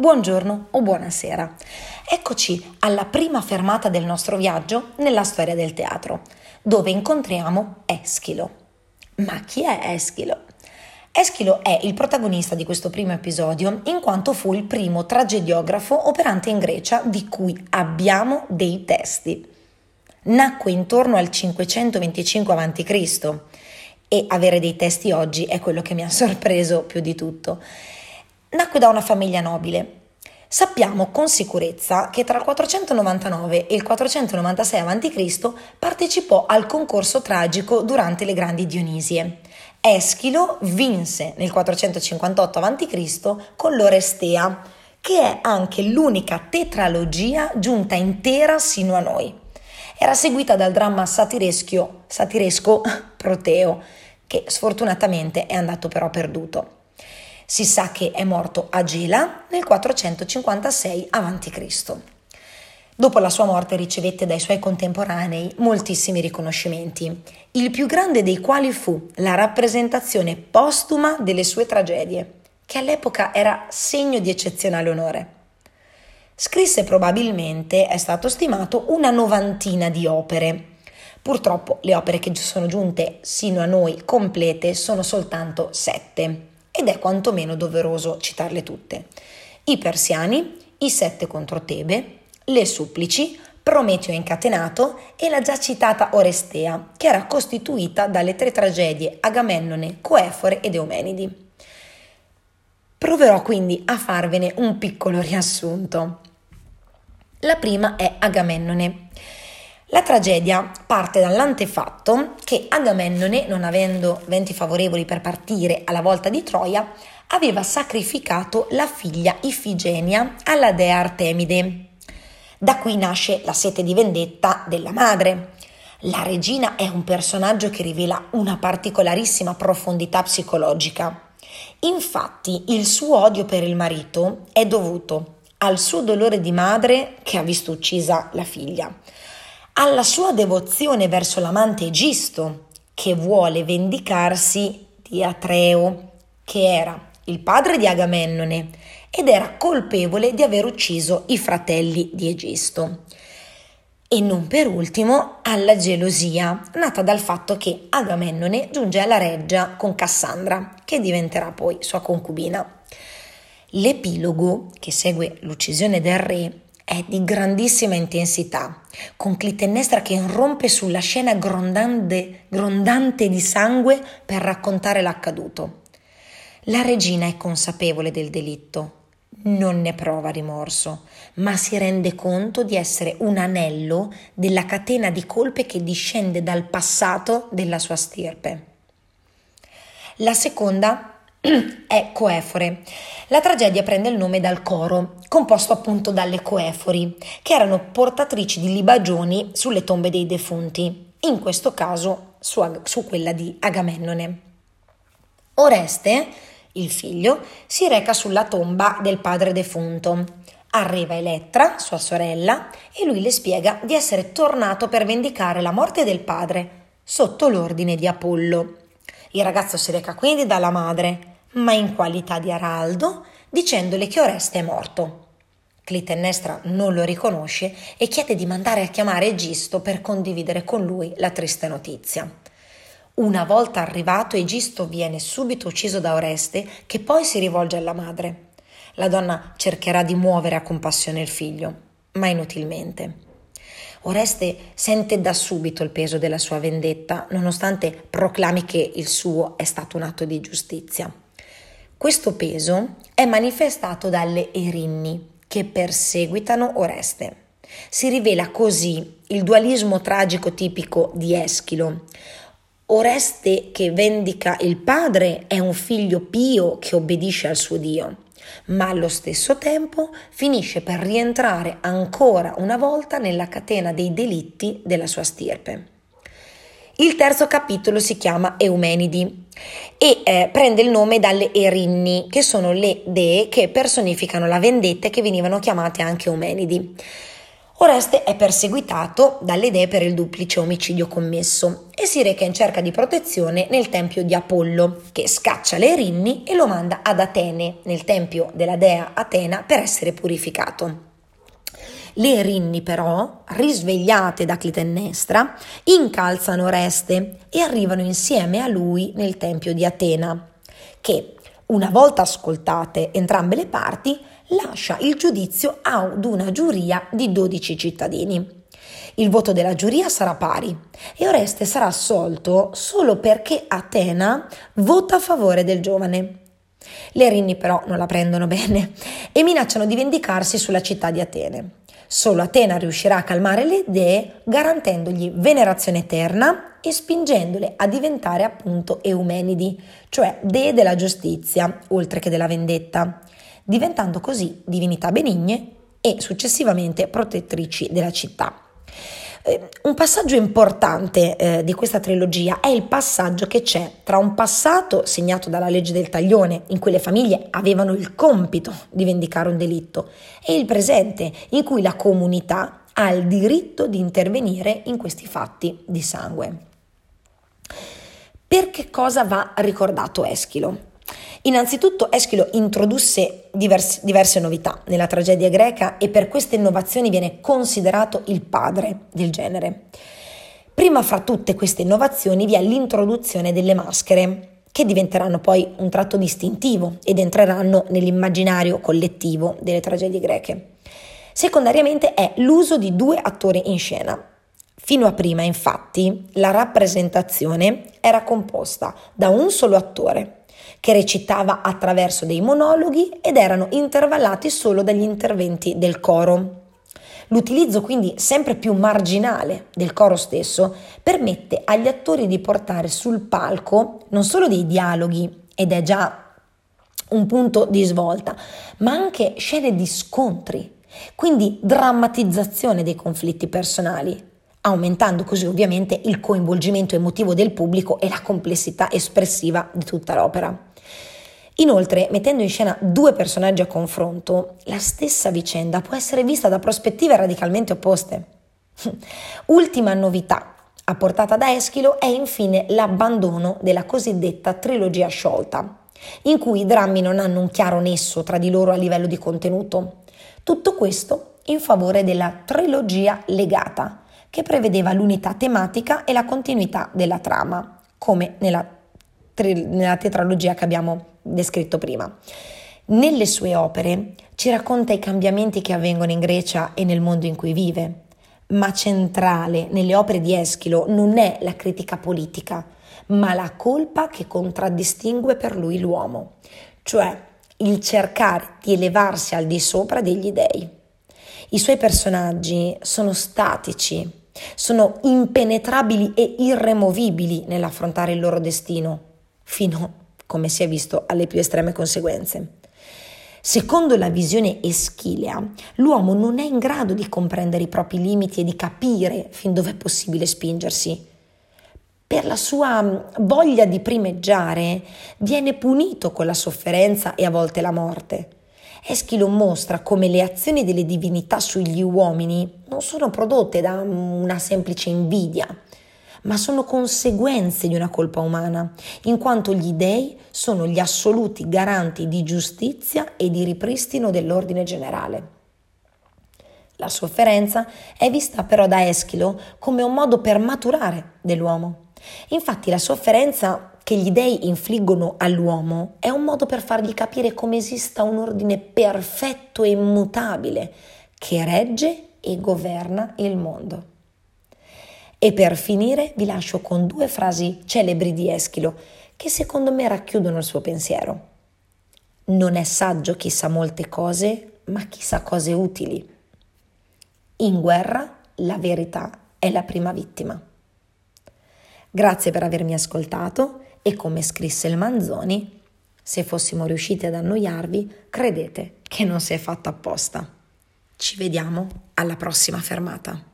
Buongiorno o buonasera. Eccoci alla prima fermata del nostro viaggio nella storia del teatro, dove incontriamo Eschilo. Ma chi è Eschilo? Eschilo è il protagonista di questo primo episodio in quanto fu il primo tragediografo operante in Grecia di cui abbiamo dei testi. Nacque intorno al 525 a.C. e avere dei testi oggi è quello che mi ha sorpreso più di tutto. Nacque da una famiglia nobile. Sappiamo con sicurezza che tra il 499 e il 496 a.C. partecipò al concorso tragico durante le grandi Dionisie. Eschilo vinse nel 458 a.C. con l'Orestea, che è anche l'unica tetralogia giunta intera sino a noi. Era seguita dal dramma satiresco Proteo, che sfortunatamente è andato però perduto. Si sa che è morto a Gela nel 456 a.C. Dopo la sua morte ricevette dai suoi contemporanei moltissimi riconoscimenti, il più grande dei quali fu la rappresentazione postuma delle sue tragedie, che all'epoca era segno di eccezionale onore. Scrisse probabilmente, è stato stimato, una novantina di opere. Purtroppo le opere che sono giunte sino a noi complete sono soltanto sette ed è quantomeno doveroso citarle tutte. I persiani, i sette contro Tebe, le supplici, Prometeo incatenato e la già citata Orestea, che era costituita dalle tre tragedie Agamennone, Coefore ed Eumenidi. Proverò quindi a farvene un piccolo riassunto. La prima è Agamennone. La tragedia parte dall'antefatto che Agamennone, non avendo venti favorevoli per partire alla volta di Troia, aveva sacrificato la figlia Ifigenia alla dea Artemide. Da qui nasce la sete di vendetta della madre. La regina è un personaggio che rivela una particolarissima profondità psicologica. Infatti il suo odio per il marito è dovuto al suo dolore di madre che ha visto uccisa la figlia, alla sua devozione verso l'amante Egisto, che vuole vendicarsi di Atreo, che era il padre di Agamennone ed era colpevole di aver ucciso i fratelli di Egisto. E non per ultimo alla gelosia, nata dal fatto che Agamennone giunge alla reggia con Cassandra, che diventerà poi sua concubina. L'epilogo, che segue l'uccisione del re, è di grandissima intensità, con Clitennestra che irrompe sulla scena grondante, grondante di sangue per raccontare l'accaduto. La regina è consapevole del delitto, non ne prova rimorso, ma si rende conto di essere un anello della catena di colpe che discende dal passato della sua stirpe. La seconda è Coefore. La tragedia prende il nome dal coro, composto appunto dalle coefori, che erano portatrici di libagioni sulle tombe dei defunti, in questo caso su, su quella di Agamennone. Oreste, il figlio, si reca sulla tomba del padre defunto. Arriva Elettra, sua sorella, e lui le spiega di essere tornato per vendicare la morte del padre, sotto l'ordine di Apollo. Il ragazzo si reca quindi dalla madre, ma in qualità di araldo, dicendole che Oreste è morto. Clitennestra non lo riconosce e chiede di mandare a chiamare Egisto per condividere con lui la triste notizia. Una volta arrivato, Egisto viene subito ucciso da Oreste, che poi si rivolge alla madre. La donna cercherà di muovere a compassione il figlio, ma inutilmente. Oreste sente da subito il peso della sua vendetta, nonostante proclami che il suo è stato un atto di giustizia. Questo peso è manifestato dalle Erinni che perseguitano Oreste. Si rivela così il dualismo tragico tipico di Eschilo. Oreste che vendica il padre è un figlio pio che obbedisce al suo Dio, ma allo stesso tempo finisce per rientrare ancora una volta nella catena dei delitti della sua stirpe. Il terzo capitolo si chiama Eumenidi e eh, prende il nome dalle Erinni, che sono le dee che personificano la vendetta e che venivano chiamate anche Eumenidi. Oreste è perseguitato dalle dee per il duplice omicidio commesso e si reca in cerca di protezione nel tempio di Apollo, che scaccia le Erinni e lo manda ad Atene, nel tempio della dea Atena, per essere purificato. Le Erinni però, risvegliate da Clitennestra, incalzano Oreste e arrivano insieme a lui nel tempio di Atena, che, una volta ascoltate entrambe le parti, lascia il giudizio ad una giuria di 12 cittadini. Il voto della giuria sarà pari e Oreste sarà assolto solo perché Atena vota a favore del giovane. Le Erinni però non la prendono bene e minacciano di vendicarsi sulla città di Atene. Solo Atena riuscirà a calmare le idee garantendogli venerazione eterna e spingendole a diventare appunto eumenidi, cioè dee della giustizia, oltre che della vendetta diventando così divinità benigne e successivamente protettrici della città. Eh, un passaggio importante eh, di questa trilogia è il passaggio che c'è tra un passato segnato dalla legge del taglione, in cui le famiglie avevano il compito di vendicare un delitto, e il presente, in cui la comunità ha il diritto di intervenire in questi fatti di sangue. Per che cosa va ricordato Eschilo? Innanzitutto Eschilo introdusse diverse, diverse novità nella tragedia greca e per queste innovazioni viene considerato il padre del genere. Prima fra tutte queste innovazioni vi è l'introduzione delle maschere, che diventeranno poi un tratto distintivo ed entreranno nell'immaginario collettivo delle tragedie greche. Secondariamente è l'uso di due attori in scena. Fino a prima, infatti, la rappresentazione era composta da un solo attore, che recitava attraverso dei monologhi ed erano intervallati solo dagli interventi del coro. L'utilizzo quindi sempre più marginale del coro stesso permette agli attori di portare sul palco non solo dei dialoghi, ed è già un punto di svolta, ma anche scene di scontri, quindi drammatizzazione dei conflitti personali, aumentando così ovviamente il coinvolgimento emotivo del pubblico e la complessità espressiva di tutta l'opera. Inoltre, mettendo in scena due personaggi a confronto, la stessa vicenda può essere vista da prospettive radicalmente opposte. Ultima novità apportata da Eschilo è infine l'abbandono della cosiddetta trilogia sciolta, in cui i drammi non hanno un chiaro nesso tra di loro a livello di contenuto. Tutto questo in favore della trilogia legata, che prevedeva l'unità tematica e la continuità della trama, come nella, tri- nella tetralogia che abbiamo descritto prima. Nelle sue opere ci racconta i cambiamenti che avvengono in Grecia e nel mondo in cui vive, ma centrale nelle opere di Eschilo non è la critica politica, ma la colpa che contraddistingue per lui l'uomo, cioè il cercare di elevarsi al di sopra degli dei. I suoi personaggi sono statici, sono impenetrabili e irremovibili nell'affrontare il loro destino, fino come si è visto alle più estreme conseguenze. Secondo la visione eschilea, l'uomo non è in grado di comprendere i propri limiti e di capire fin dove è possibile spingersi. Per la sua mm, voglia di primeggiare, viene punito con la sofferenza e a volte la morte. Eschilo mostra come le azioni delle divinità sugli uomini non sono prodotte da una semplice invidia, ma sono conseguenze di una colpa umana, in quanto gli dei sono gli assoluti garanti di giustizia e di ripristino dell'ordine generale. La sofferenza è vista però da Eschilo come un modo per maturare dell'uomo. Infatti la sofferenza che gli dei infliggono all'uomo è un modo per fargli capire come esista un ordine perfetto e immutabile che regge e governa il mondo. E per finire vi lascio con due frasi celebri di Eschilo che secondo me racchiudono il suo pensiero. Non è saggio chi sa molte cose, ma chi sa cose utili. In guerra la verità è la prima vittima. Grazie per avermi ascoltato e come scrisse il Manzoni, se fossimo riusciti ad annoiarvi, credete che non si è fatto apposta. Ci vediamo alla prossima fermata.